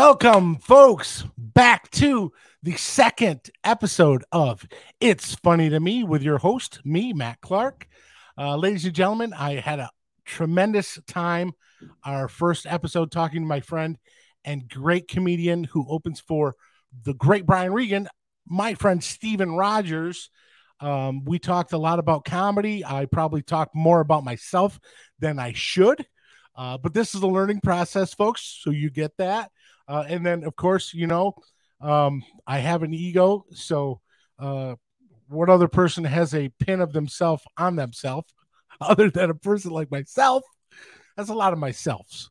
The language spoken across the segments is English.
Welcome, folks, back to the second episode of It's Funny to Me with your host, me, Matt Clark. Uh, ladies and gentlemen, I had a tremendous time. Our first episode talking to my friend and great comedian who opens for the great Brian Regan, my friend Steven Rogers. Um, we talked a lot about comedy. I probably talked more about myself than I should. Uh, but this is a learning process, folks. So you get that. Uh, and then, of course, you know, um, I have an ego. So, uh, what other person has a pin of themselves on themselves other than a person like myself? That's a lot of myselfs.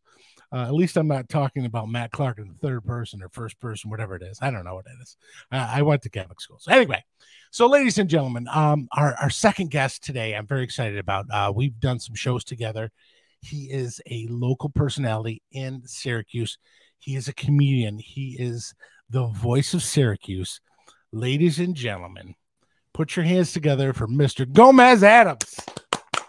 Uh, at least I'm not talking about Matt Clark in the third person or first person, whatever it is. I don't know what it is. I went to Catholic school. So anyway, so ladies and gentlemen, um, our, our second guest today, I'm very excited about. Uh, we've done some shows together. He is a local personality in Syracuse. He is a comedian. He is the voice of Syracuse. Ladies and gentlemen, put your hands together for Mr. Gomez Adams.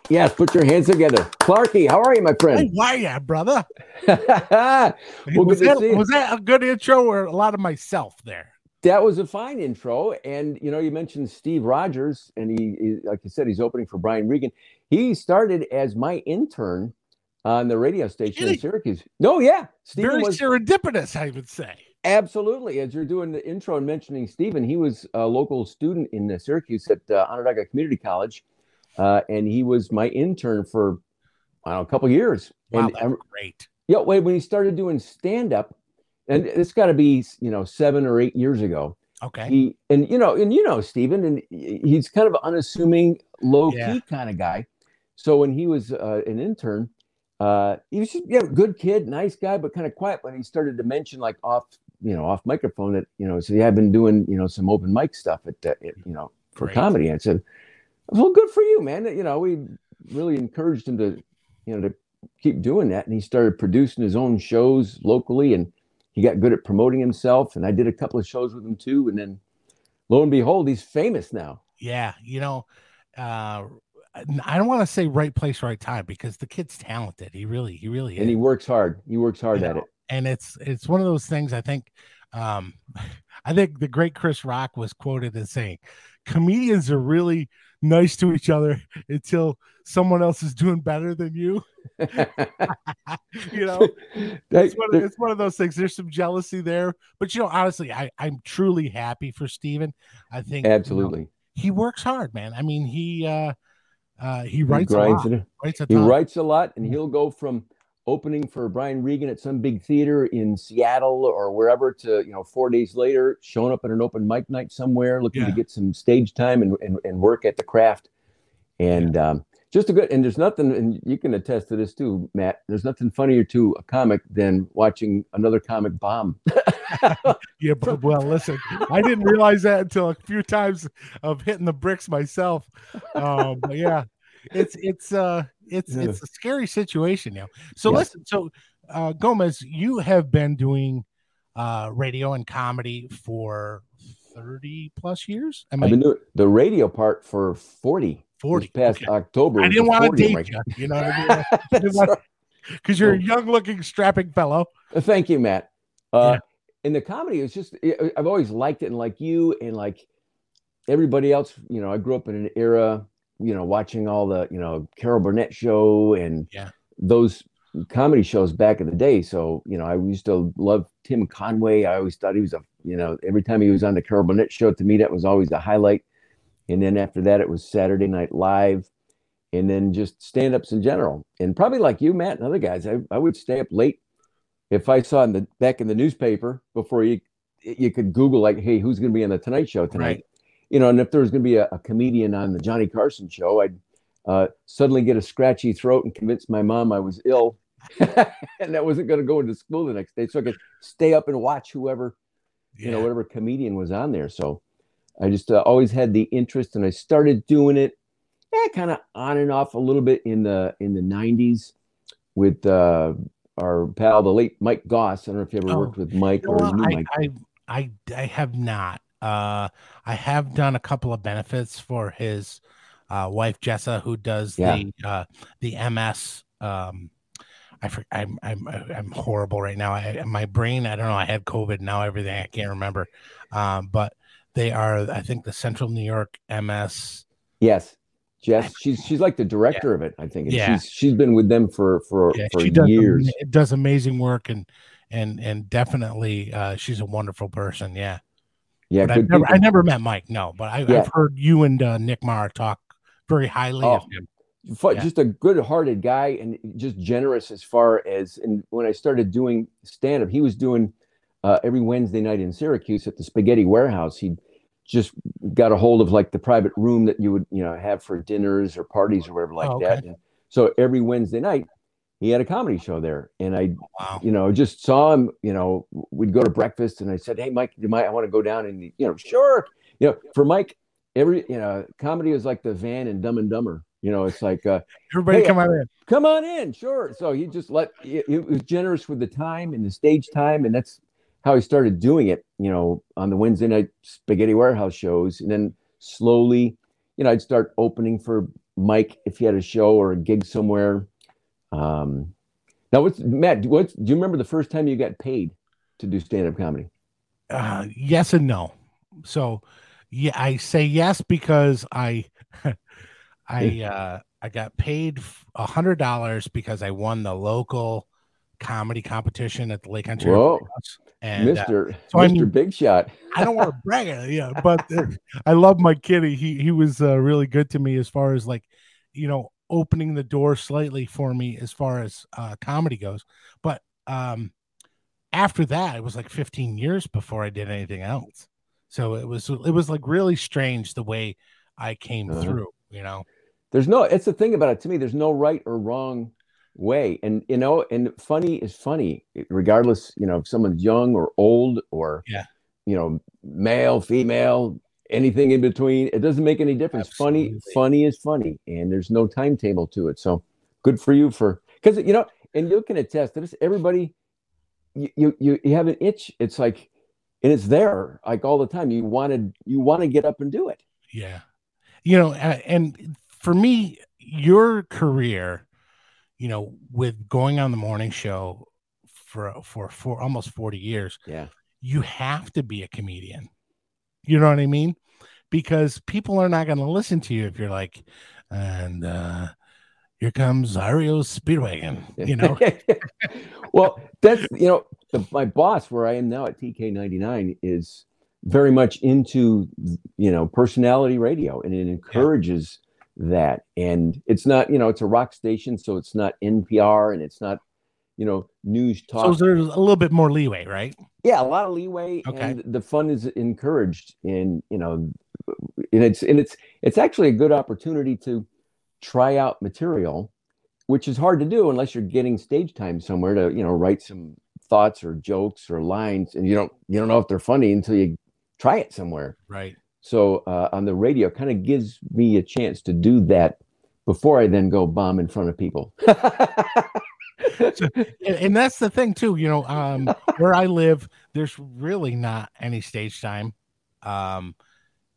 Yes, put your hands together. Clarky, how are you, my friend? How are you, brother? well, was, that, was that a good intro or a lot of myself there? That was a fine intro. And, you know, you mentioned Steve Rogers, and he, he like you said, he's opening for Brian Regan. He started as my intern on the radio station in Syracuse. No, yeah. Stephen Very was serendipitous, I would say. absolutely. As you're doing the intro and mentioning Stephen, he was a local student in uh, Syracuse at uh, Onondaga Community College. Uh, and he was my intern for I don't know, a couple years. Wow, and great. Yeah, wait, when he started doing stand up, and it's got to be you know seven or eight years ago. Okay. He and you know and you know Stephen, and he's kind of unassuming, low key Yeah. kind of guy. So when he was uh, an intern, uh, he was just yeah, good kid, nice guy, but kind of quiet. But he started to mention like off you know off microphone that you know so he had been doing you know some open mic stuff at, uh, at you know for Great. comedy. And I said, well, good for you, man. You know we really encouraged him to you know to keep doing that and he started producing his own shows locally and he got good at promoting himself and i did a couple of shows with him too and then lo and behold he's famous now Yeah, you know, uh, I don't want to say right place, right time because the kid's talented. He really, he really is. and he works hard. He works hard You at know, it. and it's it's one of those things i think um i think the great chris rock was quoted as saying comedians are really nice to each other until someone else is doing better than you. You know? It's one, of, it's one of those things. There's some jealousy there but you know honestly i i'm truly happy for steven. I think you know, absolutely. he works hard man. I mean he uh uh he he writes a lot. it writes a he writes a lot and he'll go from opening for brian regan at some big theater in seattle or wherever to you know four days later showing up at an open mic night somewhere looking to get some stage time and, and, and work at the craft. And um, just a good and there's nothing and you can attest to this too matt there's nothing funnier to a comic than watching another comic bomb Yeah, but well, listen, I didn't realize that until a few times of hitting the bricks myself. Um, but yeah, it's it's uh it's Yeah. it's a scary situation now. So listen, so uh Gomez, you have been doing uh radio and comedy for 30 plus years. Am i've I been doing the radio part for 40 40? this past Okay. october I didn't want to date mark. you, you know what I mean? Right. Because you're a young looking, strapping fellow. Thank you, Matt. Uh. In the comedy, it's just I- I've always liked it, and like you and like everybody else, you know, I grew up in an era, you know, watching all the you know Carol Burnett show and Yeah. those comedy shows back in the day. So you know, I used to love Tim Conway. I always thought he was a you know every time he was on the Carol Burnett show to me that was always a highlight. And then after that, it was Saturday Night Live. And then just stand ups in general. And probably like you, Matt, and other guys, I, I would stay up late if I saw in the back in the newspaper before you you could Google like, hey, who's going to be on the Tonight Show tonight? Right. You know, and if there was going to be a, a comedian on the Johnny Carson show, I'd uh, suddenly get a scratchy throat and convince my mom I was ill, and that wasn't going to go into school the next day, so I could stay up and watch whoever you know whatever comedian was on there. So I just uh, always had the interest, and I started doing it, yeah, kind of on and off a little bit in the in the '90s with uh, our pal, the late Mike Goss. I don't know if you ever Oh, worked with Mike You know or knew I, Mike. I I I have not. Uh, I have done a couple of benefits for his uh, wife Jessa, who does Yeah. the uh, the MS um, I for, I'm I'm I'm horrible right now. I, my brain, I don't know. I had COVID. Now everything I can't remember. Um, but they are, I think, the Central New York MS. Yes, Jess. She's she's like the director yeah. of it. I think. And Yeah. She's she's been with them for for Yeah, for she does years. does amazing work and and and definitely uh, she's a wonderful person. Yeah, yeah, but good I've never. I never met Mike. No, but I, Yeah. I've heard you and uh, Nick Mara talk very highly of Oh. him. Yeah. just a good-hearted guy and just generous as far as and when I started doing stand-up, he was doing uh, every Wednesday night in Syracuse at the Spaghetti Warehouse. He just got a hold of like the private room that you would you know have for dinners or parties or whatever like Oh, that. okay. And so every Wednesday night, he had a comedy show there, and I Wow. you know, just saw him, you know, we'd go to breakfast and I said, Hey, Mike, you might, I want to go down and, you know, sure. You know, for Mike, every, you know, comedy is like the van and dumb and dumber, you know, it's like, uh, Everybody Hey, come on in. come on in. Sure. So he just let, he, he was generous with the time and the stage time. And that's how he started doing it, you know, on the Wednesday night spaghetti warehouse shows. And then slowly, you know, I'd start opening for Mike if he had a show or a gig somewhere. Um, now, what's Matt? What's do you remember the first time you got paid to do stand-up comedy? Uh, yes and no. So, yeah, I say yes because I, I, uh, I got paid a hundred dollars because I won the local comedy competition at the Lake Ontario. Whoa. And uh, Mister I mean- Big Shot. I don't want to brag, uh, yeah, but uh, I love my kitty. He he was uh, really good to me as far as like, you know, opening the door slightly for me as far as uh, comedy goes. But um, after that, it was like 15 years before I did anything else. So it was it was like really strange the way I came Uh-huh. through. You know, There's no. It's the thing about it to me. There's no right or wrong way, and you know, and funny is funny, regardless. You know, if someone's young or old or Yeah. you know, male, female, anything in between. It doesn't make any difference. Funny, Absolutely. funny is funny, and there's no timetable to it. So good for you for because you know, and you can attest to this. Everybody, you you you, you have an itch. It's like, and it's there like all the time. You wanted you want to get up and do it. yeah, you know, and for me, your career, you know, with going on the morning show for for for almost 40 years. Yeah. you have to be a comedian. You know what I mean? Because people are not going to listen to you if you're like, and uh here comes REO Speedwagon. You know, well, that's you know, the, my boss where I am now at TK99 is very much into you know personality radio, and it encourages that. And it's not you know it's a rock station, so it's not NPR and it's not you know news talk. so there's a little bit more leeway, right? yeah, a lot of leeway, Okay. and the fun is encouraged. And you know, and it's and it's it's actually a good opportunity to try out material, which is hard to do unless you're getting stage time somewhere to you know write some thoughts or jokes or lines, and you don't you don't know if they're funny until you try it somewhere. Right. So uh, on the radio, kind of gives me a chance to do that before I then go bomb in front of people. And, and that's the thing too, you know, um where I live, there's really not any stage time. Um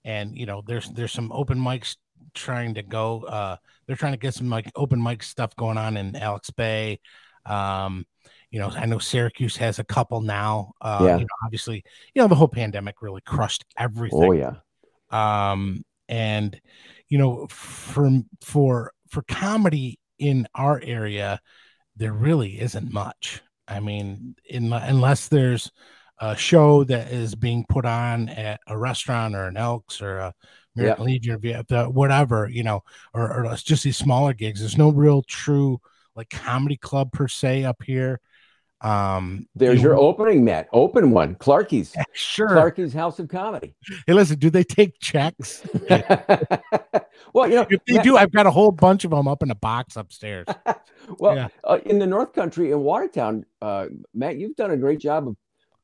and you know, there's there's some open mics trying to go uh they're trying to get some like open mic stuff going on in Alex Bay. Um you know, I know Syracuse has a couple now. Uh Yeah. you know, obviously, you know, the whole pandemic really crushed everything oh yeah, um and you know for for for comedy in our area there really isn't much i mean in, unless there's a show that is being put on at a restaurant or an elks or a American Legion or whatever, you know, or, or just these smaller gigs. There's no real true like comedy club per se up here. Um, there's you- your opening, Matt. Open one, Clarky's. sure. Clarky's House of Comedy. Hey, listen, do they take checks? well, you know, If they Matt- do, I've got a whole bunch of them up in a box upstairs. well, yeah. uh, in the North Country in Watertown, uh, Matt, you've done a great job of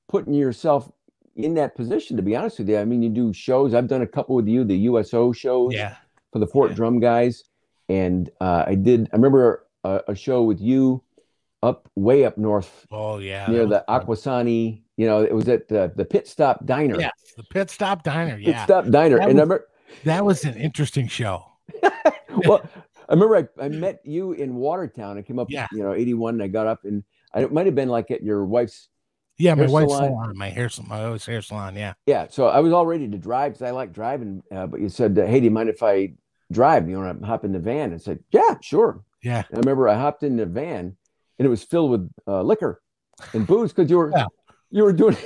putting yourself in that position. To be honest with you, I mean, you do shows. I've done a couple with you, the USO shows Yeah. for the Fort Yeah. Drum guys, and uh, I did. I remember a, a show with you up way up north Oh yeah. near the. Akwesasne. You know, it was at the, the Pit Stop Diner. Yes, the pit stop diner. Pit Stop Diner, That and I was- remember That was an interesting show. well, I remember I, I met you in Watertown. I came up, Yeah. you know, 81 and I got up and I, it might have been like at your wife's. Yeah, my wife's salon. salon, my hair salon, my always hair salon. Yeah. Yeah. So I was all ready to drive because I like driving. Uh, but you said, Hey, do you mind if I drive? You want to hop in the van? I said, Yeah, sure. Yeah. And I remember I hopped in the van and it was filled with uh, liquor and booze because you were, Yeah. you were doing,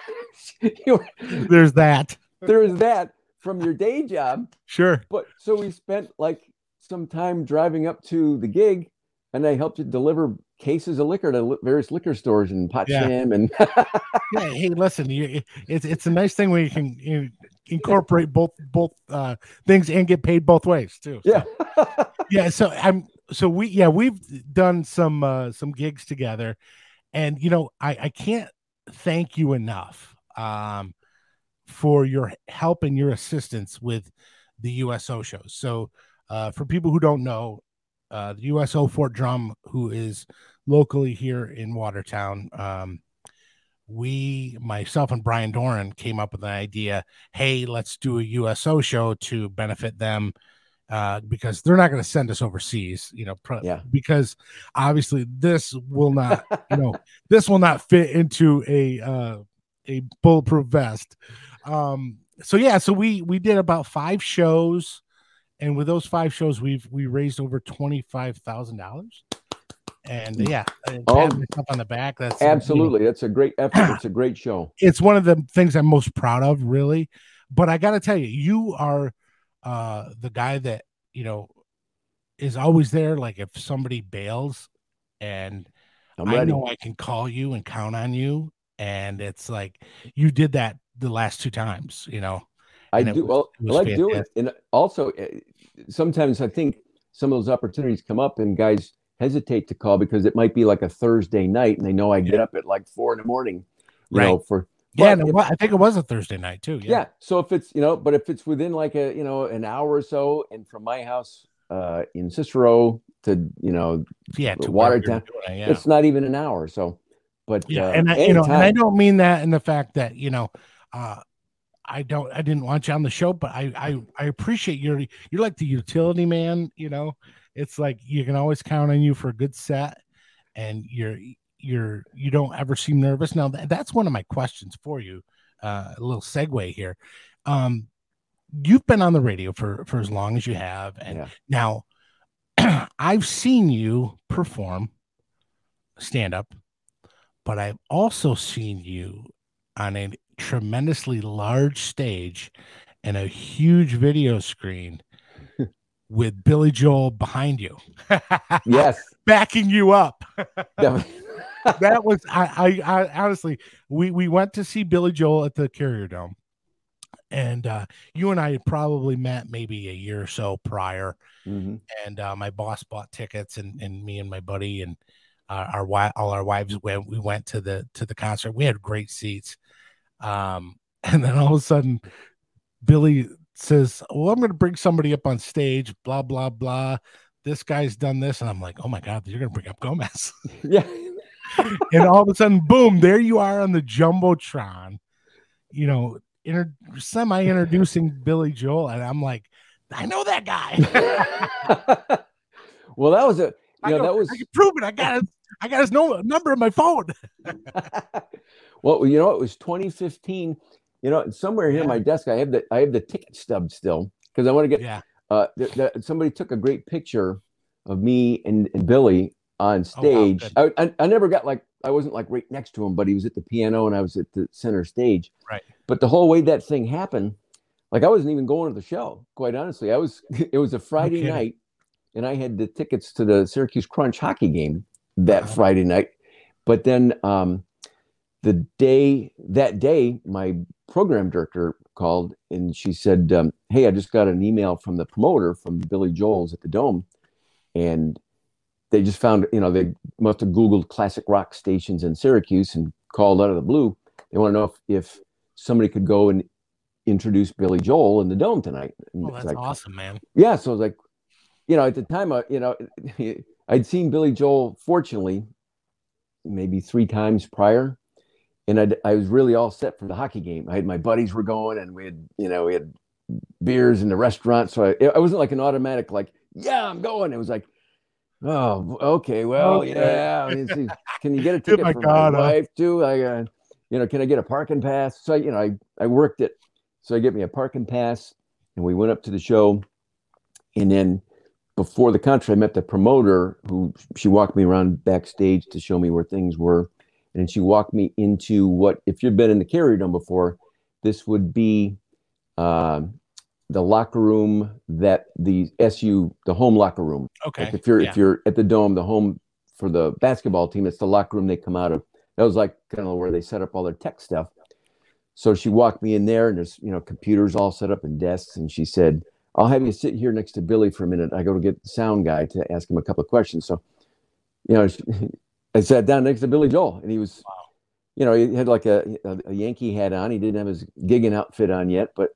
you were, There's that. there is that from your day job. Sure. But so we spent like some time driving up to the gig, and I helped you deliver cases of liquor to various liquor stores in Potsdam. And Yeah. Hey, listen, you, it's it's a nice thing when you can you incorporate both both uh, things and get paid both ways too. So, yeah, yeah. So I'm so we yeah we've done some uh, some gigs together, and you know I I can't thank you enough um for your help and your assistance with the USO shows. So uh, for people who don't know, uh, the USO Fort Drum, who is locally here in Watertown, um, we, myself and Brian Doran, came up with an idea. Hey, let's do a USO show to benefit them uh, because they're not going to send us overseas, you know, pro- Yeah. because obviously this will not, you know, this will not fit into a uh, a bulletproof vest. Um, so yeah, so we we did about five shows, and with those five shows, we've we raised over twenty five thousand dollars. And yeah, and Oh. on the back. That's you know, absolutely. That's a great effort. It's a great show. it's one of the things I'm most proud of, really. But I got to tell you, you are uh, the guy that you know is always there. Like if somebody bails, and I'm I know I can call you and count on you, and it's like you did that the last two times. You know, I do. was- well, I like doing it. And also, uh, sometimes I think some of those opportunities come up, and guys hesitate to call because it might be like a Thursday night, and they know I get up at like four in the morning. You Right. know, for yeah, and if- wa- I think it was a Thursday night too. yeah. Yeah, So if it's you know, but if it's within like a you know an hour or so, and from my house uh, in Cicero to you know, yeah, to Watertown. where we were doing it, yeah. it's not even an hour. So, but yeah uh, and I, you know and i don't mean that in the fact that you know uh i don't i didn't want you on the show but i i i appreciate your you're like the utility man you know it's like you can always count on you for a good set and you're you're you don't ever seem nervous now that, that's one of my questions for you uh a little segue here um you've been on the radio for for as long as you have and Yeah. now i've seen you perform stand up but I've also seen you on a tremendously large stage and a huge video screen with Billy Joel behind you, yes, backing you up. That- was I, I, I honestly we we went to see Billy Joel at the Carrier Dome, and uh, you and I had probably met maybe a year or so prior, Mhm. and uh, my boss bought tickets and, and me and my buddy and uh, our wi- all our wives went we went to the to the concert. We had great seats. Um and then all of a sudden billy says well i'm going to bring somebody up on stage blah blah blah. This guy's done this. And i'm like oh my god you're going to bring up gomez. Yeah. And all of a sudden boom there you are on the jumbotron you know inter- semi introducing billy joel and i'm like i know that guy well, that was a you know that was I can prove it. I got his, I got his no, number in my phone. well, you know, it was 2015. You know, somewhere here Yeah. on my desk, I have the I have the ticket stub still because I want to get. Yeah. Uh, th- th- somebody took a great picture of me and, and Billy on Oh, wow, stage. I, I I never got like I wasn't like right next to him, but he was at the piano and I was at the center stage. Right. But the whole way that thing happened, like I wasn't even going to the show. Quite honestly, I was. It was a Friday night, and I had the tickets to the Syracuse Crunch hockey game that Uh-huh. Friday night. But then um, the day that day, my program director called and she said, um, "Hey, I just got an email from the promoter from Billy Joel's at the Dome, and they just found, you know, they must have Googled classic rock stations in Syracuse and called out of the blue. They want to know if, if somebody could go and introduce Billy Joel in the Dome tonight." And Oh, that's like, awesome, man. yeah, so I was like, you know, at the time, uh, you know, I'd seen Billy Joel, fortunately, maybe three times prior, and I'd, I was really all set for the hockey game. I had my buddies were going, and we had, you know, we had beers in the restaurant, so I, it wasn't like an automatic like, yeah, I'm going. It was like, oh, okay, well, Okay. yeah. I mean, can you get a Oh ticket my for God, my wife too? I, uh, you know, can I get a parking pass? So, you know, I, I worked it. So I get me a parking pass and we went up to the show. And then before the concert, I met the promoter who she walked me around backstage to show me where things were. And she walked me into what, if you've been in the Carrier Dome before, this would be um, the locker room that the SU, the home locker room. Okay. Like if you're yeah. if you're at the dome, the home for the basketball team, it's the locker room they come out of. That was like kind of where they set up all their tech stuff. So she walked me in there, and there's you know computers all set up and desks, and she said, "I'll have you sit here next to Billy for a minute. I go to get the sound guy to ask him a couple of questions." So, you know, she, I sat down next to Billy Joel, and he was, Wow. you know, he had like a, a a Yankee hat on. He didn't have his gigging outfit on yet, but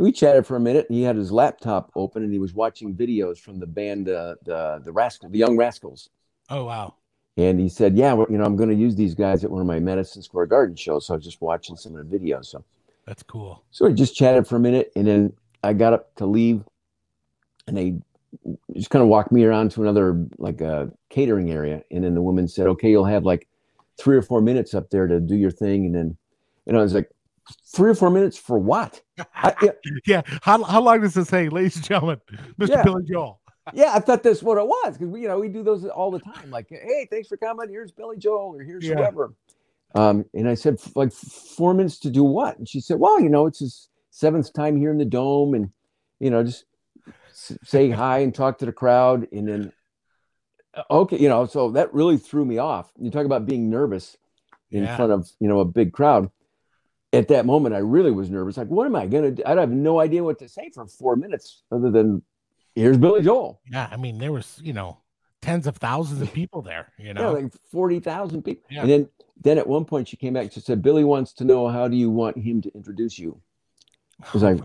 we chatted for a minute. And he had his laptop open, and he was watching videos from the band, uh, the the Rascal, the Young Rascals. Oh wow. And he said, "Yeah, well, you know, I'm going to use these guys at one of my Madison Square Garden shows." So I was just watching some of the videos. So, That's cool. so we just chatted for a minute, and then I got up to leave, and they just kind of walked me around to another like a catering area, and then the woman said, "Okay, you'll have like three or four minutes up there to do your thing," and then, and I was like, three or four minutes for what?" I, yeah, yeah. How, how long does this say, ladies and gentlemen, Mr. Yeah. Billy Joel? yeah, I thought that's what it was because we, you know, we do those all the time. Like, hey, thanks for coming. Here's Billy Joel, or here's Yeah. whoever. Um, and I said, like four minutes to do what? And she said, well, you know, it's his seventh time here in the dome, and you know, just say hi and talk to the crowd, and then uh, okay, you know, so that really threw me off. You talk about being nervous in Yeah. front of you know a big crowd. At that moment, I really was nervous. Like, what am I gonna do? I have no idea what to say for four minutes other than here's Billy Joel. Yeah. I mean, there was, you know, tens of thousands of people there, you know, Yeah, like forty thousand people. Yeah. And then then at one point she came back. She said, "Billy wants to know how do you want him to introduce you?" Oh was like-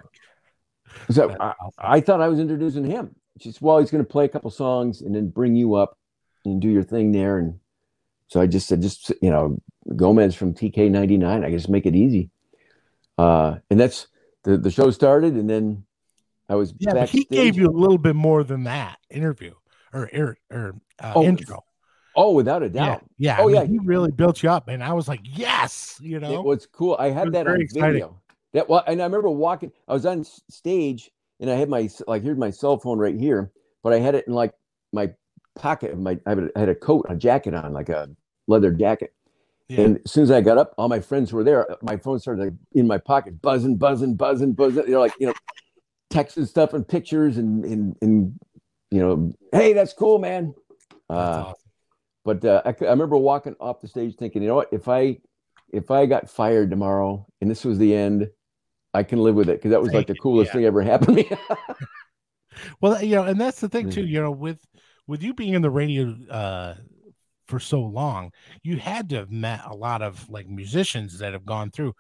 So I. I thought I was introducing him. She said, "Well, he's going to play a couple songs and then bring you up and do your thing there." And so I just said, "Just you know, Gomez from TK99. I just make it easy." Uh, and that's the the show started, and then I was yeah, but he gave you a little bit more than that interview or or, or uh, Oh, intro. oh, without a doubt. yeah. Oh, I mean, yeah. he really built you up, and I was like, yes, you know. It was cool. I had that on exciting. video. That well, and I remember walking. I was on stage, and I had my like here's my cell phone right here, but I had it in like my pocket of my. I had a, I had a coat, a jacket on, like a leather jacket. Yeah. And as soon as I got up, all my friends were there. My phone started like, in my pocket, buzzing, buzzing, buzzing, buzzing. You know, like you know, text and stuff and pictures and and and you know, hey, that's cool, man. That's Uh, awesome. but uh, I, I remember walking off the stage thinking, you know what? If I if I got fired tomorrow and this was the end, I can live with it because that was like the coolest yeah. thing ever happened to me. Well, you know, and that's the thing too. You know, with with you being in the radio uh, for so long, you had to have met a lot of like musicians that have gone through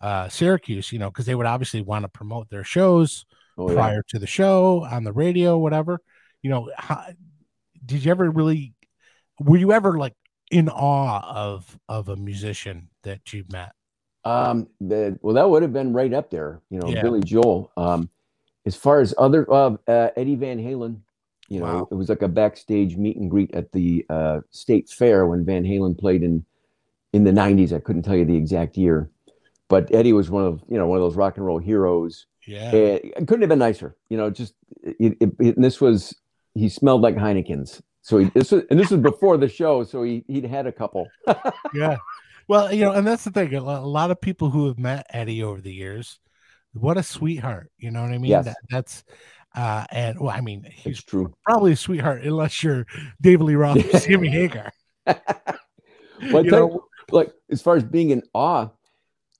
uh, Syracuse. You know, because they would obviously want to promote their shows oh yeah. prior to the show on the radio, whatever. You know, how, did you ever really? Were you ever like in awe of of a musician that you met? Um, the, well, that would have been right up there, you know, Yeah. Billy Joel. Um, as far as other uh, uh, Eddie Van Halen, you know, Wow. it was like a backstage meet and greet at the uh, state fair when Van Halen played in in the '90s. I couldn't tell you the exact year, but Eddie was one of you know one of those rock and roll heroes. Yeah, Uh, it couldn't have been nicer. You know, just it, it, it- and this was he smelled like Heineken's. So he, this was, and this was before the show, so he he'd had a couple. yeah. Well, you know, and that's the thing. A a lot of people who have met Eddie over the years, what a sweetheart. You know what I mean? Yes. That, that's uh and well, I mean, he's It's true. probably a sweetheart unless you're David Lee Roth or Sammy Hagar. Well, You tell you, like as far as being in awe,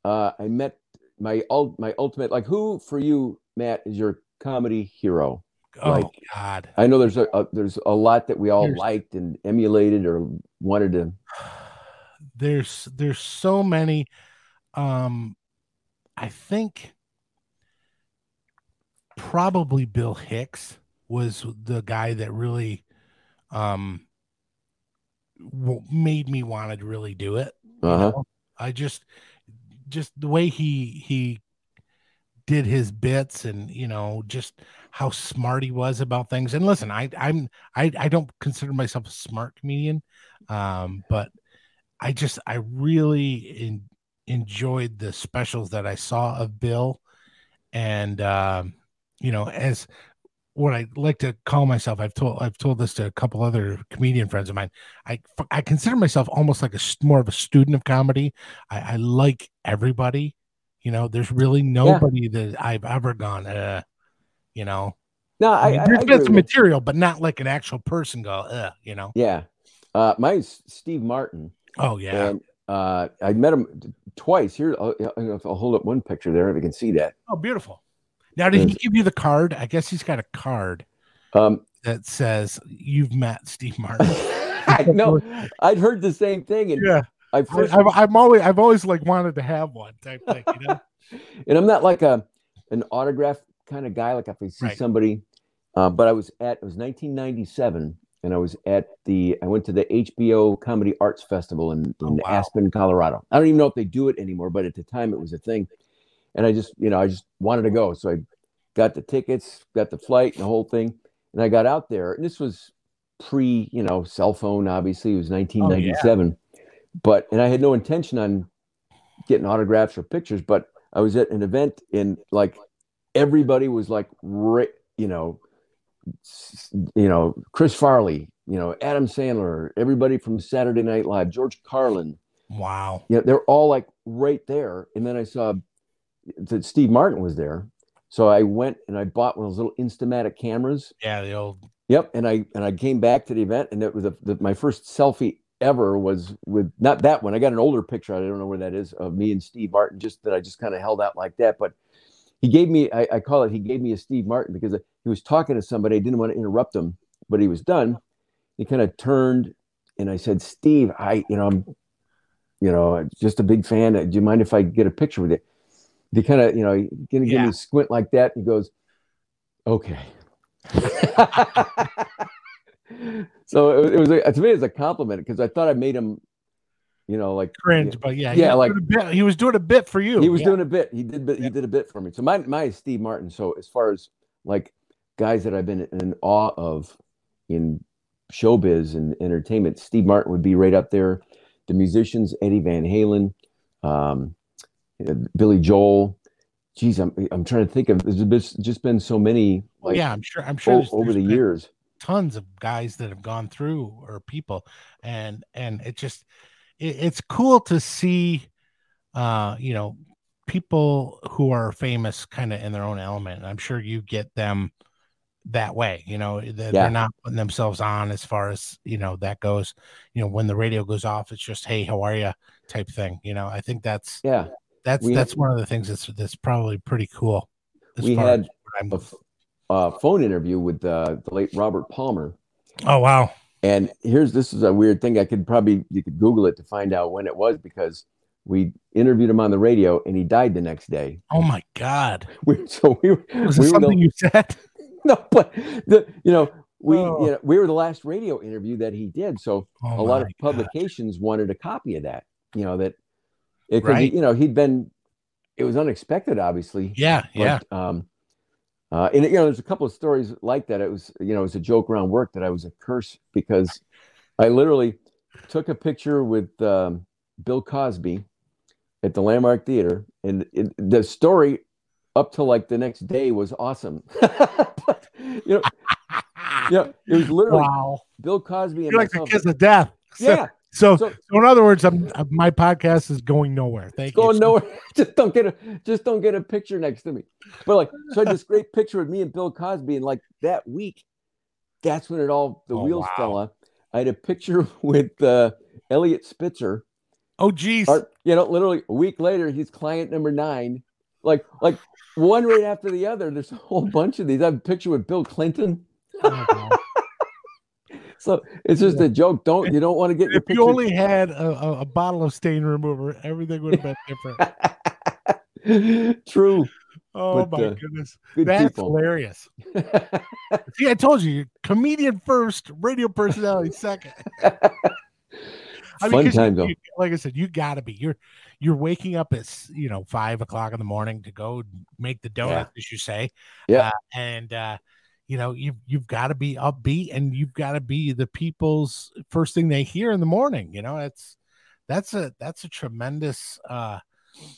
uh, I met my ul- my ultimate like who for you, Matt, is your comedy hero? Oh like- God. I know there's a, a there's a lot that we all Here's- liked and emulated or wanted to. there's there's so many um i think probably bill hicks was the guy that really um made me want to really do it Uh huh. know? i just just the way he he did his bits and you know just how smart he was about things. And listen, I I'm I I don't consider myself a smart comedian, um, but I just I really in, enjoyed the specials that I saw of Bill, and um, you know as what I like to call myself. I've told I've told this to a couple other comedian friends of mine. I I consider myself almost like a more of a student of comedy. I, I like everybody. You know, there's really nobody yeah. that I've ever gone. Uh, you know, no, I, I mean, there's been some material, but not like an actual person go. Uh, you know. Yeah, uh, mine's Steve Martin. Oh yeah. And uh, I met him twice. Here, I'll, I'll hold up one picture there if you can see that. Oh, beautiful. Now, did he give you the card? I guess he's got a card um, that says you've met Steve Martin. I know. I'd heard the same thing, and yeah, I first, I, I'm always, I've always like wanted to have one type thing, you know. and I'm not like a an autograph kind of guy. Like if I see right. somebody, uh, but I was at it was 1997, and I was at the I went to the HBO Comedy Arts Festival in, in oh, wow. Aspen, Colorado. I don't even know if they do it anymore, but at the time it was a thing and I just, you know, I just wanted to go. So I got the tickets, got the flight, and the whole thing. And I got out there, and this was pre, you know, cell phone. Obviously, it was 1997. Oh, yeah. But and I had no intention on getting autographs or pictures. But I was at an event, and like everybody was like, you know, you know, Chris Farley, you know, Adam Sandler, everybody from Saturday Night Live, George Carlin. Wow. Yeah, they're all like right there. And then I saw that Steve Martin was there. So I went and I bought one of those little Instamatic cameras. Yeah, the old. Yep, and I and I came back to the event, and it was a, the, my first selfie ever was with not that one. I got an older picture. I don't know where that is of me and Steve Martin, just that I just kind of held out like that. But he gave me, I, I, call it, he gave me a Steve Martin because he was talking to somebody. I didn't want to interrupt him, but he was done. He kind of turned, and I said, "Steve, I, you know, I'm, you know, just a big fan. Do you mind if I get a picture with you?" He kind of, you know, gonna give yeah. me a squint like that. he goes, okay. so it, it was a, to me it's a compliment because I thought I made him, you know, like cringe, but yeah, yeah, like he was doing a bit for you. He was yeah. doing a bit. He did, he did a bit for me. So my my is Steve Martin. So as far as like guys that I've been in awe of in showbiz and entertainment, Steve Martin would be right up there. The musicians, Eddie Van Halen, um, Billy Joel. Geez, I'm I'm trying to think of. There's just been so many. Like, yeah, I'm sure. I'm sure over the years, tons of guys that have gone through or people, and and it just it, it's cool to see, uh, you know, people who are famous kind of in their own element. And I'm sure you get them that way you know they're, yeah. they're, not putting themselves on as far as you know that goes you know when the radio goes off it's just hey how are you type thing you know i think that's yeah that's we that's had, one of the things that's that's probably pretty cool. We had a uh, phone interview with uh, the late Robert Palmer. Oh wow! And here's this is a weird thing. I could probably you could Google it to find out when it was because we interviewed him on the radio and he died the next day. Oh my god! We, so we was we something the, you said? No, but the you know we oh. you know, we were the last radio interview that he did. So oh a lot of publications god. wanted a copy of that. You know that because right. you know he'd been it was unexpected obviously yeah but, yeah um uh and you know there's a couple of stories like that it was you know it was a joke around work that i was a curse because i literally took a picture with um, bill cosby at the landmark theater and it, the story up to like the next day was awesome but, you know yeah, it was literally wow. Bill Cosby and You're like the kiss of death. Yeah, so, so, so, in other words, I'm, my podcast is going nowhere. Thank going you. Going nowhere. just don't get a just don't get a picture next to me. But like, so I had this great picture of me and Bill Cosby, and like that week, that's when it all the oh, wheels wow. fell off. I had a picture with uh, Eliot Spitzer. Oh, geez. you know, literally a week later, he's client number nine. Like, like one right after the other. There's a whole bunch of these. I have a picture with Bill Clinton. Oh, so it's just a joke. Don't you don't want to get if you only had a, a, a, bottle of stain remover, everything would have been different. True. Oh but, my uh, goodness, that's people. hilarious. See, I told you, comedian first, radio personality second. I mean, Fun time you- though. you- like I said, you gotta be. You're you're waking up at you know five o'clock in the morning to go make the donuts, as you say. Yeah. Uh, and uh, you know you've you've got to be upbeat, and you've got to be the people's first thing they hear in the morning. You know, it's that's a that's a tremendous. uh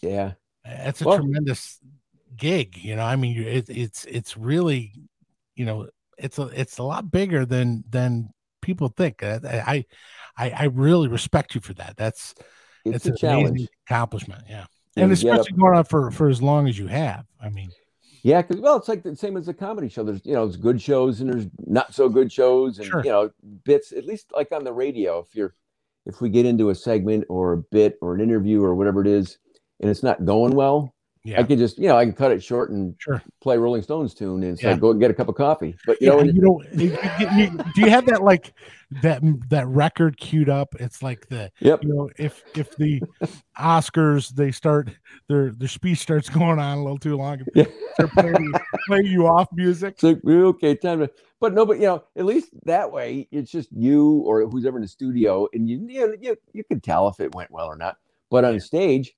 Yeah. it's a Well- tremendous gig you know i mean you- it, it's it's really you know it's a it's a lot bigger than than people think Uh, i i i really respect you for that that's It's, it's, a an challenge. amazing accomplishment yeah and get especially going on for for as long as you have i mean Yeah, because well, it's like the same as a comedy show. There's you know, there's good shows and there's not so good shows, and Sure. you know, bits. At least like on the radio, if you're if we get into a segment or a bit or an interview or whatever it is, and it's not going well, yeah I could just you know I can cut it short and sure play Rolling Stones tune and say Yeah. go and get a cup of coffee. But you yeah, know, you know do you have that like that that record queued up it's like the yep, you know if if the oscars they start their their speech starts going on a little too long yeah. they're playing, playing you off music It's like okay, time to. But no, but you know, at least that way, it's just you or who's ever in the studio, and you you know, you, you can tell if it went well or not. But on stage,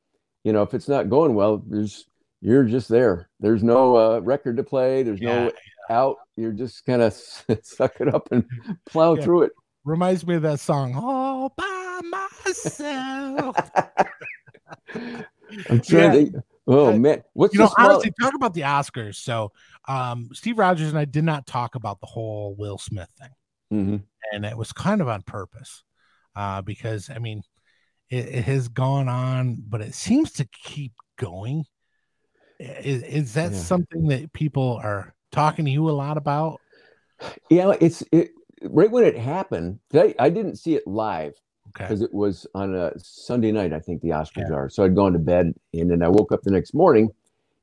you know, if it's not going well, there's you're just there. There's no uh, record to play. There's Yeah, no out. You're just kind of suck it up and plow Yeah. through it. reminds me of that song all by myself I'm trying to. Oh man, what's you know honestly talk about the oscars so um steve rogers and i did not talk about the whole will smith thing Mhm. and it was kind of on purpose uh because i mean it, it has gone on but it seems to keep going is, is that Yeah. something that people are talking to you a lot about Yeah, it's it right when it happened. I, I didn't see it live. okay because it was on a Sunday night, I think the Oscars are. So I'd gone to bed and then I woke up the next morning.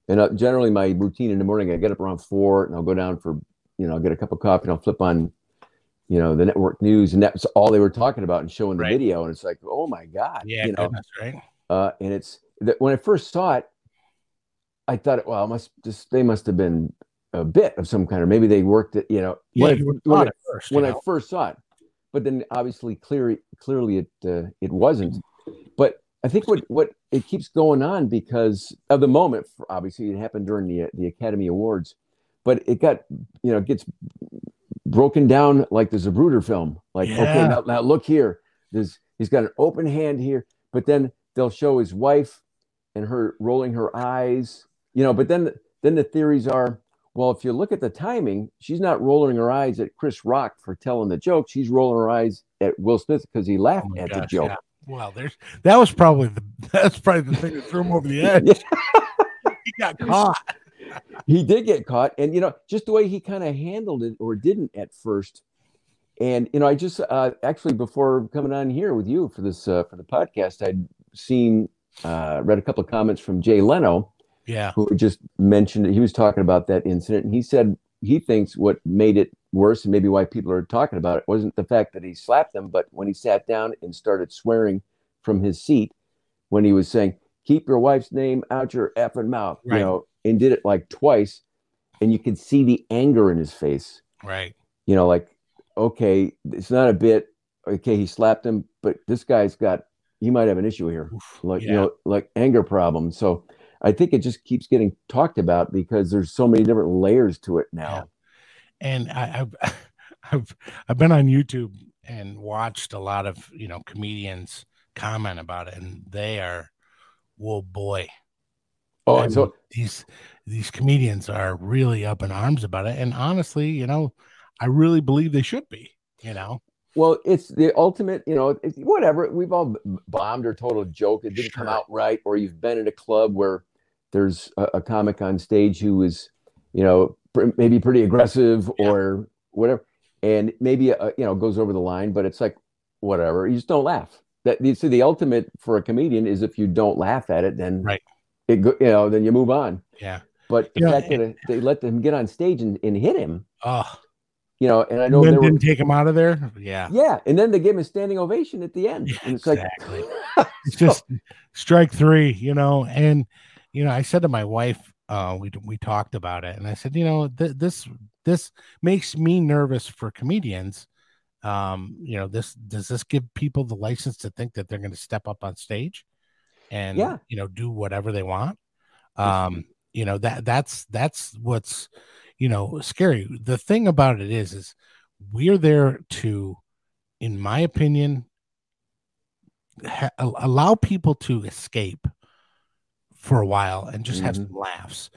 And uh, generally, my routine in the morning, I get up around four and I'll go down for, you know, I'll get a cup of coffee and I'll flip on, you know, the network news. And that's all they were talking about and showing the Right. video. And it's like, oh my God. yeah you know, goodness right uh, and it's that when I first saw it, I thought, well, must just, they must have been a bit of some kind, or maybe they worked it, you know, yeah when, you I, when, I, first, when you I first saw it. But then obviously clearly clearly it uh, it wasn't. But I think what what it keeps going on because of the moment. Obviously, it happened during the the Academy Awards, but it got you know it gets broken down like there's a Bruder film. Like okay, now, now look here. There's he's got an open hand here, but then they'll show his wife and her rolling her eyes. You know, but then then the theories are well, if you look at the timing, she's not rolling her eyes at Chris Rock for telling the joke. She's rolling her eyes at Will Smith because he laughed Oh at gosh, the joke. yeah. Well, there's that was probably the that's probably the thing that threw him over the edge. he got caught. He did get caught and you know just the way he kind of handled it or didn't at first and you know i just uh actually before coming on here with you for this uh for the podcast i'd seen uh read a couple of comments from jay leno Yeah. who just mentioned he was talking about that incident and he said he thinks what made it worse and maybe why people are talking about it wasn't the fact that he slapped them but when he sat down and started swearing from his seat when he was saying keep your wife's name out your effing mouth Right. you know and did it like twice and you could see the anger in his face. Right. you know like okay it's not a bit okay he slapped him but this guy's got he might have an issue here. Oof, like you know like anger problems. So i think it just keeps getting talked about because there's so many different layers to it now. And I, I've I've I've been on YouTube and watched a lot of you know comedians comment about it, and they are, whoa boy, oh I and so mean, these these comedians are really up in arms about it, and honestly, you know, I really believe they should be. You know, well it's the ultimate you know it's, whatever we've all bombed or told a joke that didn't come out right or you've been at a club where there's a, a comic on stage who is you know pr- maybe pretty aggressive Yeah. or whatever and maybe uh, you know goes over the line but it's like whatever you just don't laugh that you see the ultimate for a comedian is if you don't laugh at it then Right. It you know then you move on yeah. but the Yeah, fact that they let them get on stage and, and hit him Oh, you know and i know then there didn't take him out of there. Yeah, yeah, and then they give him a standing ovation at the end. Yeah, and it's exactly. like it's just strike three, you know. And you know, I said to my wife, uh, we we talked about it, and I said, you know, th- this this makes me nervous for comedians um, you know, this does this give people the license to think that they're going to step up on stage and Yeah. you know do whatever they want? Um, you know that that's that's what's you know scary. The thing about it is, is we're there to, in my opinion, ha- allow people to escape for a while and just have Mhm. some laughs.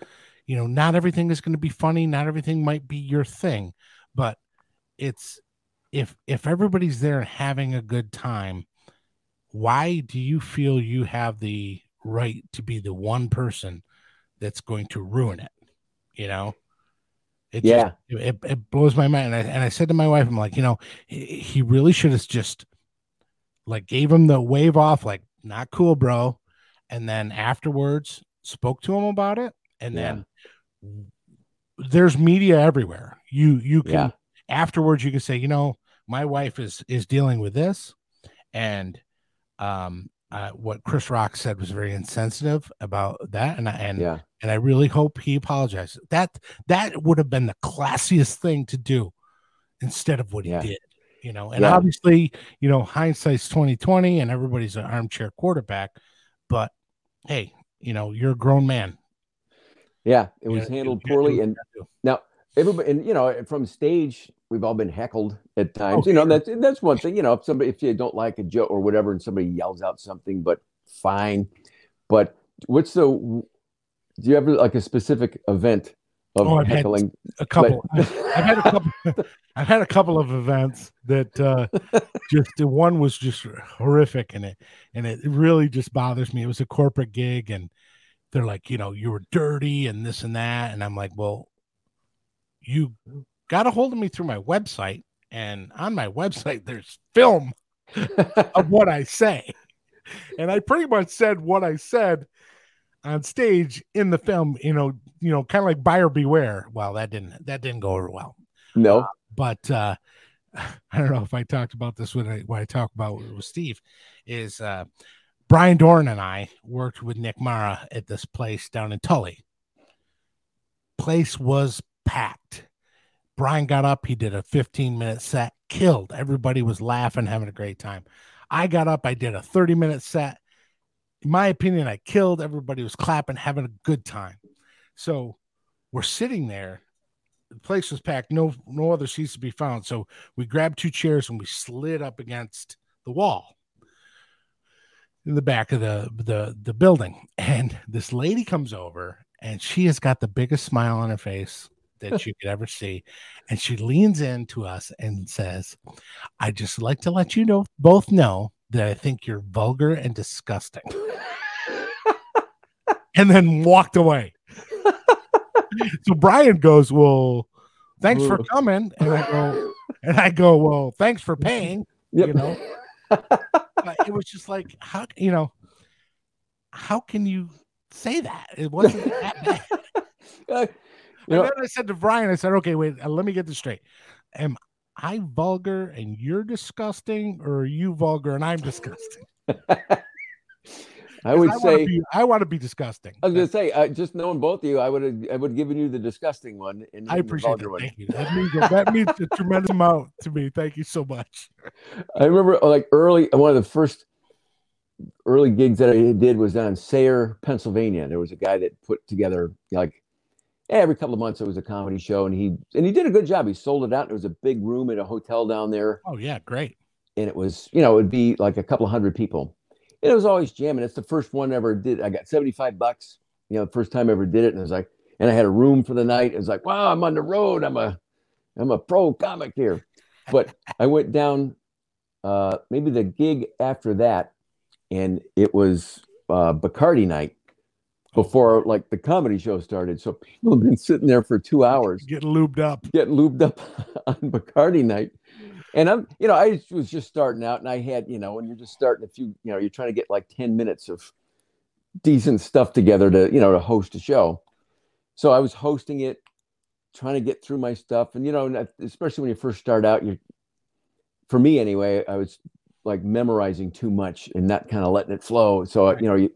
You know, not everything is going to be funny. Not everything might be your thing, but it's if if everybody's there having a good time, why do you feel you have the right to be the one person that's going to ruin it? You know, it Yeah. just, it, it blows my mind. And I, and I said to my wife, I'm like, you know, he, really should have just like gave him the wave off, like, not cool, bro. And then afterwards spoke to him about it. And then there's media everywhere. You you can Yeah. afterwards you can say, you know, my wife is is dealing with this, and um, uh, what Chris Rock said was very insensitive about that, and I, and Yeah. and I really hope he apologizes. That that would have been the classiest thing to do instead of what Yeah. he did. You know, and Yeah. obviously, you know, hindsight's twenty twenty, and everybody's an armchair quarterback. But hey, you know, you're a grown man. Yeah. It was handled you gotta do poorly. And you gotta do. now everybody, and you know, from stage, we've all been heckled at times. Oh, you know, that's that's one thing. You know, if somebody if you don't like a joke or whatever, and somebody yells out something, but fine. But what's the? Do you have like a specific event of Oh, I've had heckling? a couple. But- I've had a couple. I've had a couple of events that uh, just the one was just horrific, and it and it really just bothers me. It was a corporate gig, and they're like, you know, you were dirty and this and that, and I'm like, well, you got a hold of me through my website, and on my website there's film of what I say, and I pretty much said what I said on stage in the film. You know, you know, kind of like buyer beware. Well, that didn't that didn't go over well no. but uh I don't know if I talked about this when I when I talk about it with Steve is uh Brian Dorn and I worked with Nick Mara at this place down in Tully. Place was packed. Brian got up, he did a 15 minute set, killed. Everybody was laughing, having a great time. I got up, I did a 30 minute set. In my opinion, I killed. Everybody was clapping, having a good time. So we're sitting there the place was packed no no other seats to be found so we grabbed two chairs and we slid up against the wall in the back of the the the building and this lady comes over and she has got the biggest smile on her face that you could ever see and she leans in to us and says i just like to let you know both know that i think you're vulgar and disgusting and then walked away so Brian goes, Well, thanks for coming. And I go, and I go, Well, thanks for paying. Yep. You know, But it was just like, how you know, how can you say that? It wasn't that bad. And know, then I said to Brian, I said, Okay, wait, uh, let me get this straight. Am I vulgar and you're disgusting, or are you vulgar and I'm disgusting? I would I say to be, I want to be disgusting. I was gonna say, uh, just knowing both of you, I would have, I would have given you the disgusting one. And I appreciate vulgar that. one. Thank you. That means that means a tremendous amount to me. Thank you so much. I remember uh, like early, one of the first early gigs that I did was down in Sayre, Pennsylvania. There was a guy that put together like every couple of months it was a comedy show, and he and he did a good job. He sold it out. There was a big room at a hotel down there, Oh yeah, great. and it was you know it would be like a couple of hundred people. And it was always jamming. It's the first one I ever did. I got seventy five bucks. You know, the first time I ever did it, and it was like, and I had a room for the night. It was like, wow, I'm on the road. I'm a, I'm a pro comic here. But I went down, uh, maybe the gig after that, and it was uh, Bacardi night before like the comedy show started. So people have been sitting there for two hours Getting lubed up. getting lubed up on Bacardi night. Mm. And I'm, you know, I was just starting out and I had, you know, when you're just starting a few, you know, you're trying to get like 10 minutes of decent stuff together to, you know, to host a show. So I was hosting it, trying to get through my stuff. And, you know, especially when you first start out, you're, for me anyway, I was like memorizing too much and not kind of letting it flow. So, you know, you,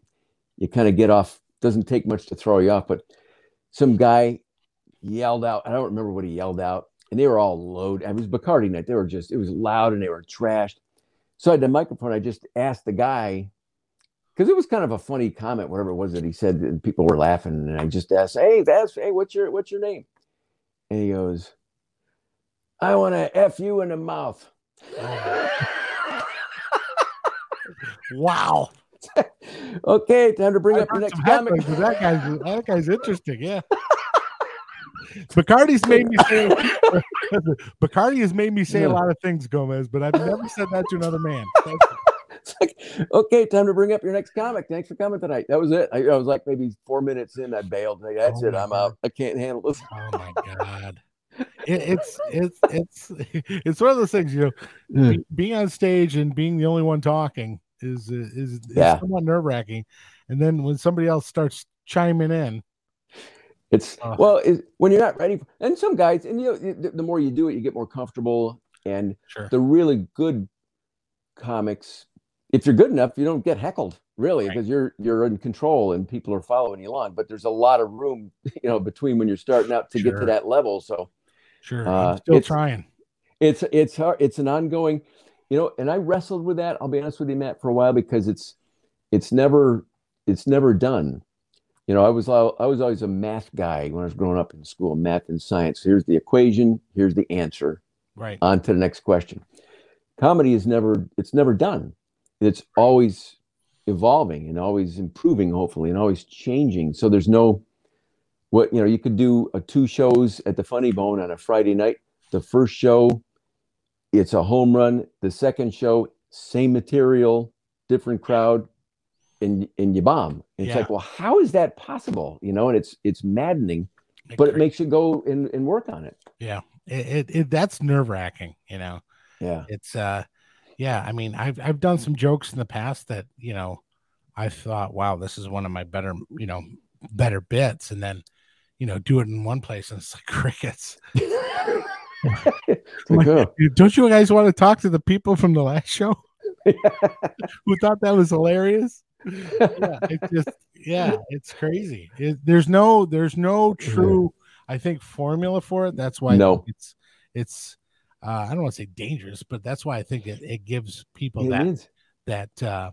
you kind of get off, doesn't take much to throw you off, but some guy yelled out. I don't remember what he yelled out. and they were all loaded. It was Bacardi night. They were just, it was loud and they were trashed. So I had the microphone. I just asked the guy, because it was kind of a funny comment, whatever it was that he said, and people were laughing. And I just asked, "Hey, that's hey, what's your what's your name?" And he goes, "I want to f you in the mouth." wow. okay, time to bring up the next comic. That guy's that guy's interesting. Yeah. Bacardi's made me say Bacardi has made me say a lot of things, Gomez, but I've never said that to another man. It's like, okay, time to bring up your next comic. Thanks for coming tonight. That was it. I, I was like maybe four minutes in, I bailed. Like, That's oh it. I'm God. out. I can't handle this. Oh my God. It, it's it's it's it's one of those things, you know, hmm. be, being on stage and being the only one talking is is, is yeah. somewhat nerve wracking. And then when somebody else starts chiming in, it's uh, well, it, when you're not ready, for, and some guys, and you know, the, the, more you do it, you get more comfortable. And sure. the really good comics, if you're good enough, you don't get heckled really because right. you're you're in control and people are following you along. But there's a lot of room, you know, between when you're starting out to sure. get to that level. So, sure, uh, I'm still trying. It's it's hard. It's an ongoing, you know, and I wrestled with that. I'll be honest with you, Matt, for a while because it's it's never it's never done you know, I was I was always a math guy when I was growing up in school, math and science. Here's the equation, here's the answer. Right. On to the next question. Comedy is never it's never done. It's always evolving and always improving, hopefully, and always changing. So there's no what you know, you could do a two shows at the funny bone on a Friday night. The first show, it's a home run. The second show, same material, different crowd, and and you bomb. And yeah. It's like, well, how is that possible? You know, and it's it's maddening, but it makes you go and, and work on it. Yeah, it, it, it that's nerve wracking. You know. Yeah. It's uh, yeah. I mean, I've I've done some jokes in the past that you know, I thought, wow, this is one of my better you know better bits, and then you know do it in one place and it's like crickets. like, don't you guys want to talk to the people from the last show who thought that was hilarious? yeah, it's just yeah, it's crazy. It, there's no there's no true I think formula for it. That's why no. it's it's uh, I don't want to say dangerous, but that's why I think it, it gives people it that is. that uh,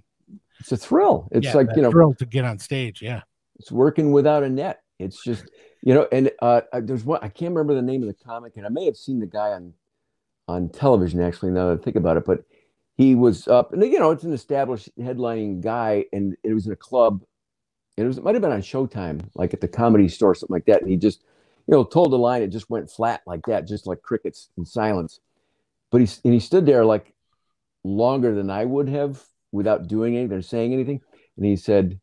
it's a thrill. It's yeah, like you know thrill to get on stage. Yeah, it's working without a net. It's just you know, and uh, there's one I can't remember the name of the comic, and I may have seen the guy on on television actually. Now that I think about it, but he was up, and you know, it's an established headlining guy, and it was in a club, and it was it might have been on Showtime, like at the comedy store, something like that. And he just, you know, told the line, it just went flat like that, just like crickets in silence. But he and he stood there like longer than I would have without doing anything or saying anything, and he said,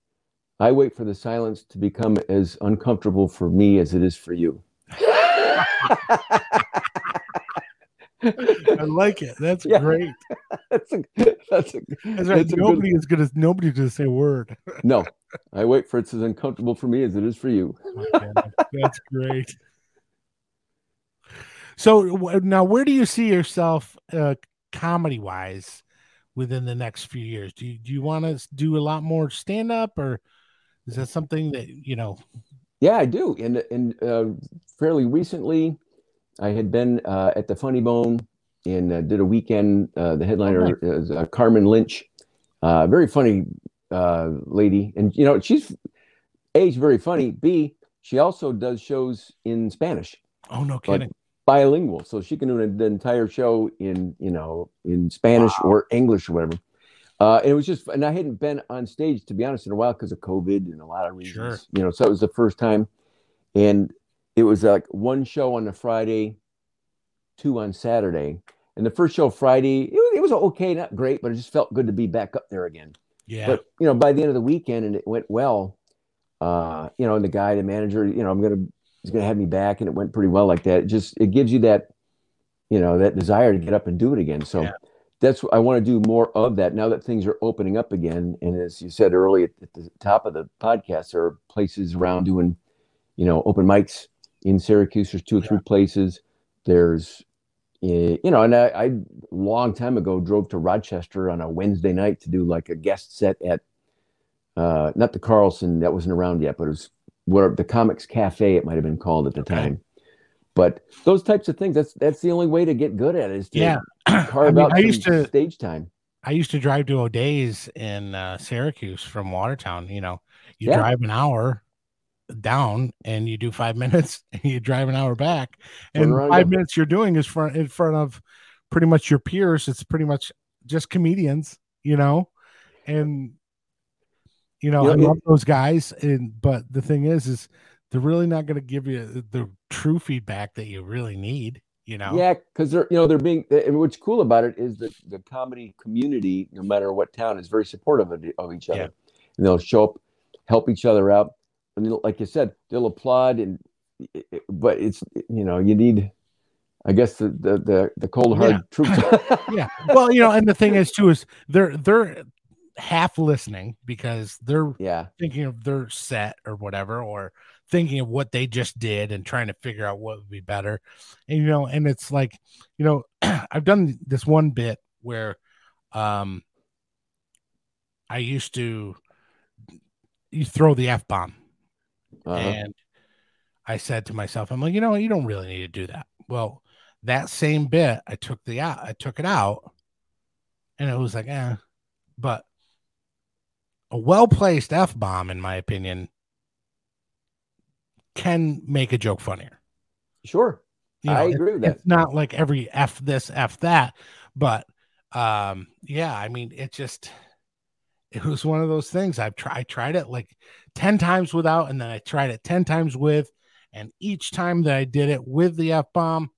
"I wait for the silence to become as uncomfortable for me as it is for you." I like it. That's yeah. great. that's a that's a that's right. That's nobody good... is gonna nobody's gonna say a word. no. I wait for it's as uncomfortable for me as it is for you. that's great. So now where do you see yourself uh, comedy wise within the next few years? Do you, do you want to do a lot more stand up or is that something that you know? Yeah, I do. And and uh, fairly recently I had been uh, at the Funny Bone and uh, did a weekend. Uh, the headliner oh, is uh, Carmen Lynch, uh, very funny uh, lady, and you know she's a she's very funny. B she also does shows in Spanish. Oh no kidding! Like bilingual, so she can do the entire show in you know in Spanish wow. or English or whatever. Uh, and it was just, and I hadn't been on stage to be honest in a while because of COVID and a lot of reasons, sure. you know. So it was the first time, and it was like one show on the Friday, two on Saturday. And the first show Friday, it was, it was okay, not great, but it just felt good to be back up there again. Yeah. But you know, by the end of the weekend, and it went well. Uh, you know, and the guy, the manager, you know, I'm gonna he's gonna have me back, and it went pretty well like that. It just it gives you that, you know, that desire to get up and do it again. So yeah. That's I want to do more of that now that things are opening up again. And as you said earlier at the top of the podcast, there are places around doing, you know, open mics in Syracuse. There's two or three places. There's, eh, you know, and I, I long time ago drove to Rochester on a Wednesday night to do like a guest set at, uh, not the Carlson that wasn't around yet, but it was what the Comics Cafe it might have been called at the okay. time. But those types of things, that's that's the only way to get good at it is to Yeah. carve mean, out I used to- stage time. I used to drive to O'Days in uh, Syracuse from Watertown. You know, you Yeah. drive an hour down and you do five minutes and you drive an hour back. And five minutes you're doing is front in front of pretty much your peers. It's pretty much just comedians, you know, and you know, You I it- love those guys. And but the thing is, is they're really not going to give you the true feedback that you really need. You know, Yeah, because they're you know they're being eh, and what's cool about it is that the comedy community, no matter what town, is very supportive of, of each other. Yeah. And they'll show up, help each other out, and like you said, they'll applaud and eh, eh, but it's you know you need, I guess the the the, the cold hard Yeah. troops. yeah. Well, you know, and the thing is too is they're they're half listening because they're yeah, thinking of their set or whatever, or thinking of what they just did and trying to figure out what would be better. And you know, and it's like, you know, I've done this one bit where um I used to you throw the F bomb uh-huh. and I said to myself, I'm like, you know, you don't really need to do that. Well, that same bit, I took the out, I took it out, and it was like, eh. But a well placed f bomb, in my opinion, can make a joke funnier. sure, You know, I it- agree with that. It's not like every f this, f that, but um, yeah, I mean, it just it was one of those things. I've tried, I tried it like ten times without, and then I tried it ten times with, and each time that I did it with the f bomb,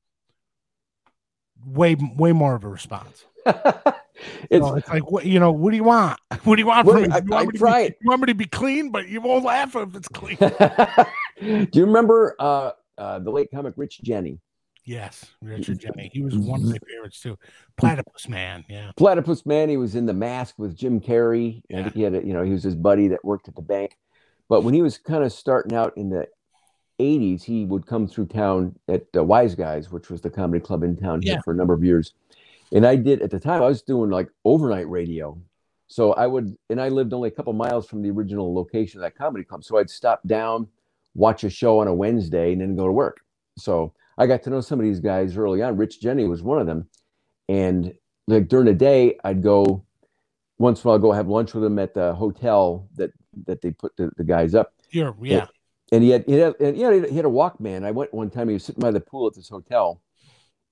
way way more of a response. it's So it's like, what you know, what do you want? What do you want from me? I- You want I me to be- it. You want me to be clean, but you won't laugh if it's clean. Do you remember uh, uh, the late comic Rich Jeni? yes, Richard Jeni. He was one of my favorites too. Platypus Man. Yeah. Platypus Man. He was in The Mask with Jim Carrey. I Yeah. think he had, a, you know, he was his buddy that worked at the bank. But when he was kind of starting out in the '80s, he would come through town at uh, Wise Guys, which was the comedy club in town here Yeah. for a number of years. And I did at the time. I was doing like overnight radio, so I would, and I lived only a couple miles from the original location of that comedy club. So I'd stop down, watch a show on a Wednesday, and then go to work. So I got to know some of these guys early on. Rich Jeni was one of them. And like during the day, I'd go once in a while go have lunch with him at the hotel that that they put the, the guys up. You're yeah. And he had he had and, yeah, he had a Walkman. I went one time. He was sitting by the pool at this hotel,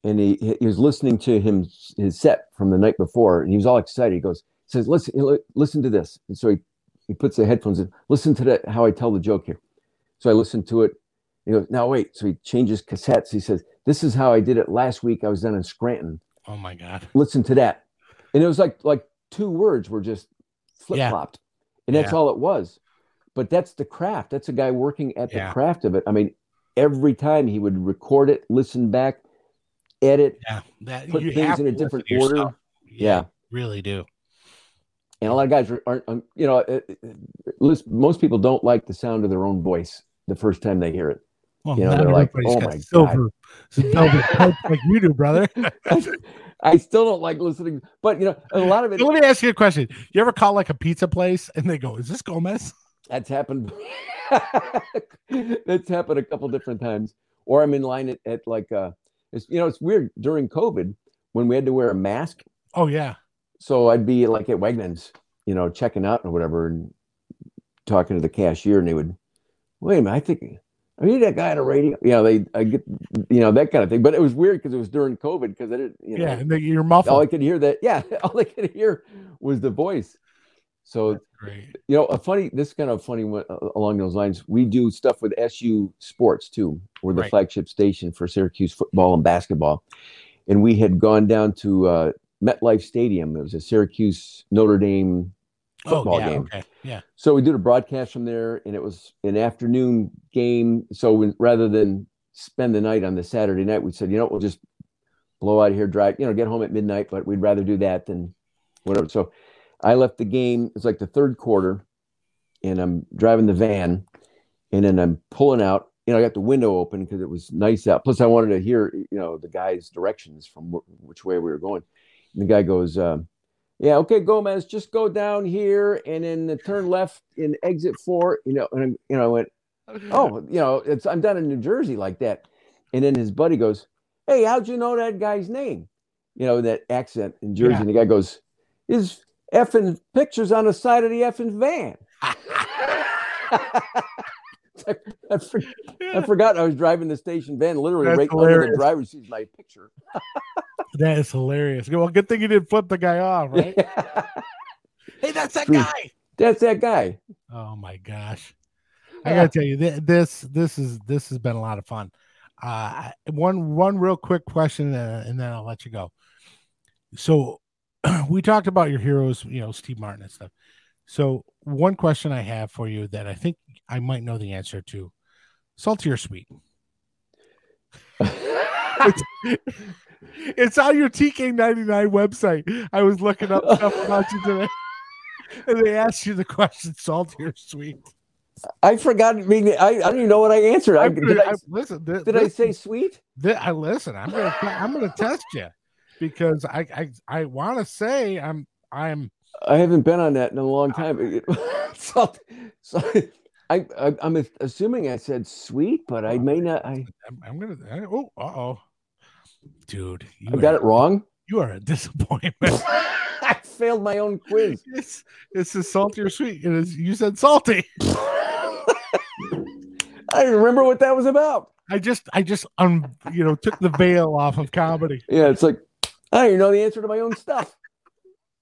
and he he was listening to him his set from the night before, and he was all excited. He goes, he says, "Listen, listen to this." And so he he puts the headphones in. Listen to that. How I tell the joke here. So I listened to it. He goes, "Now wait." So he changes cassettes. He says, "This is how I did it last week. I was down in Scranton." Oh my god. listen to that. And it was like like two words were just flip flopped. And that's Yeah. all it was. But that's the craft. That's a guy working at the Yeah. craft of it. I mean, every time he would record it, listen back, edit. Yeah. That Put things in a different order. Yeah, Yeah. Really do. And a lot of guys are- aren't, um, you know, uh, uh, most people don't like the sound of their own voice the first time they hear it. Well, You know, they're like, "Oh my God." silver, like you do, brother. I still don't like listening, but you know, a lot of it So let me ask you a question. You ever call like a pizza place and they go, "Is this Gomez?" That's happened. That's happened a couple different times. Or I'm in line at, at like uh it's you know, it's weird during COVID when we had to wear a mask. Oh yeah. So I'd be like at Wegmans, you know, checking out or whatever and talking to the cashier and they would, wait a minute, I think I need that guy on a radio. You know, they I get you know, that kind of thing. But it was weird because it was during COVID because I didn't, you know, Yeah, and they, you're all I could hear that, yeah, all I could hear was the voice. So you know, a funny, this is kind of funny one, uh, along those lines. We do stuff with SU Sports too. We're the Right. flagship station for Syracuse football and basketball. And we had gone down to uh, MetLife Stadium. It was a Syracuse Notre Dame football oh yeah. game. Okay. Yeah. So we did a broadcast from there, and it was an afternoon game. So when, rather than spend the night on the Saturday night, we said, you know, we'll just blow out of here, drive, you know, get home at midnight. But we'd rather do that than whatever. So I left the game. It's like the third quarter, and I'm driving the van, and then I'm pulling out. You know, I got the window open because it was nice out. Plus, I wanted to hear, you know, the guy's directions from wh- which way we were going. And the guy goes, um, "Yeah, okay, Gomez, just go down here and then turn left in exit four. You know, and I'm, you know, I went, "Oh, you know, it's I'm down in New Jersey like that." And then his buddy goes, Hey, how'd you know that guy's name? You know, that accent in Jersey. Yeah. And the guy goes, His effing pictures on the side of the effing van. I, for- I forgot I was driving the station van, literally That's right under the driver's seat, my picture. That is hilarious. Well, good thing you didn't flip the guy off, right? hey, that's that guy. That's that guy. Oh my gosh. I gotta tell you, this this is this has been a lot of fun. Uh, one one real quick question, uh, and then I'll let you go. So, we talked about your heroes, you know, Steve Martin and stuff. So, one question I have for you that I think I might know the answer to: salty or sweet? It's on your TK99 website. I was looking up stuff about you today, and they asked you the question: salty or sweet? I forgot. I mean, I, I don't even know what I answered. I, I'm did gonna- I, I- listen, th- did I say sweet? th- I listen. I'm gonna I'm gonna test you because I I, I want to say I'm I'm I haven't been on that in a long time. so, so I, I, I'm assuming I said sweet, but I may not. I, I'm, I'm gonna I, oh uh oh, dude, you I got are, it wrong. You are a disappointment. I failed my own quiz. it's it's a salty or sweet. It is. You said salty. I remember what that was about. I just I just um you know took the veil off of comedy. Yeah, it's like I don't even know the answer to my own stuff.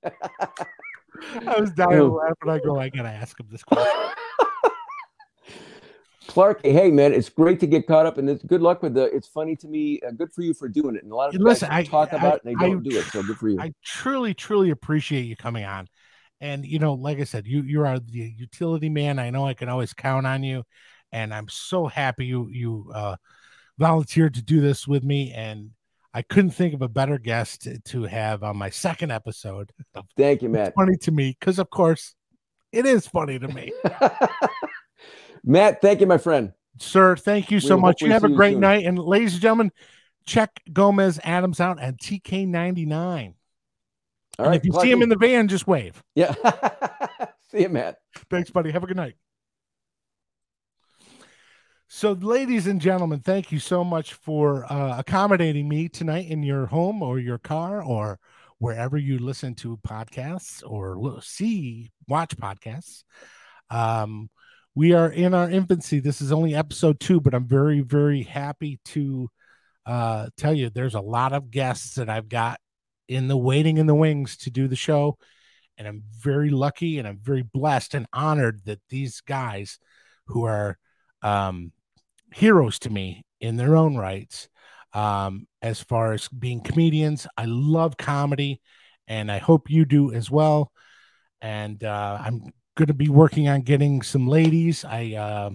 I was dying Oh. laughing. I go, I gotta ask him this question. Clark, hey man, it's great to get caught up, and it's good luck with the. It's funny to me. Uh, good for you for doing it. And a lot of Listen, guys I- talk I- about it and they I don't do it. So good for you. I truly, truly appreciate you coming on. And you know, like I said, you you are the utility man. I know I can always count on you, and I'm so happy you you uh, volunteered to do this with me. And I couldn't think of a better guest to, have on my second episode. Thank you, It's Matt. funny to me because, of course, it is funny to me, Matt, thank you, my friend. sir. Thank you so We'll much. You have a great night, and ladies and gentlemen, check Gomez Adams out at TK99. All and right, if you Clarky. see him in the van, just wave. yeah. see you, Matt. Thanks, buddy. Have a good night. So, ladies and gentlemen, thank you so much for uh, accommodating me tonight in your home or your car or wherever you listen to podcasts or see, watch podcasts. Um, we are in our infancy. This is only episode two, but I'm very, very happy to uh, tell you there's a lot of guests that I've got in the waiting in the wings to do the show and I'm very lucky and I'm very blessed and honored that these guys who are um, heroes to me in their own rights, um, as far as being comedians, I love comedy, and I hope you do as well. And uh, I'm going to be working on getting some ladies. I uh,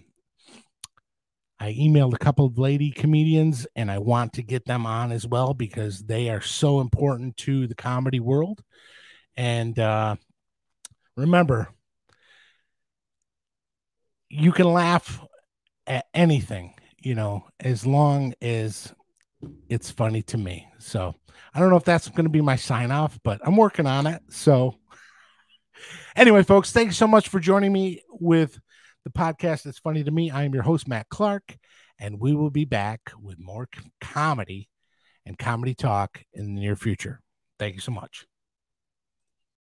I emailed a couple of lady comedians, and I want to get them on as well because they are so important to the comedy world. And uh, remember, you can laugh at anything, you know, as long as it's funny to me. So I don't know if that's going to be my sign off, but I'm working on it. So anyway, folks, thank you so much for joining me with the podcast that's funny to me. I am your host, Matt Clark, and we will be back with more comedy and comedy talk in the near future. Thank you so much.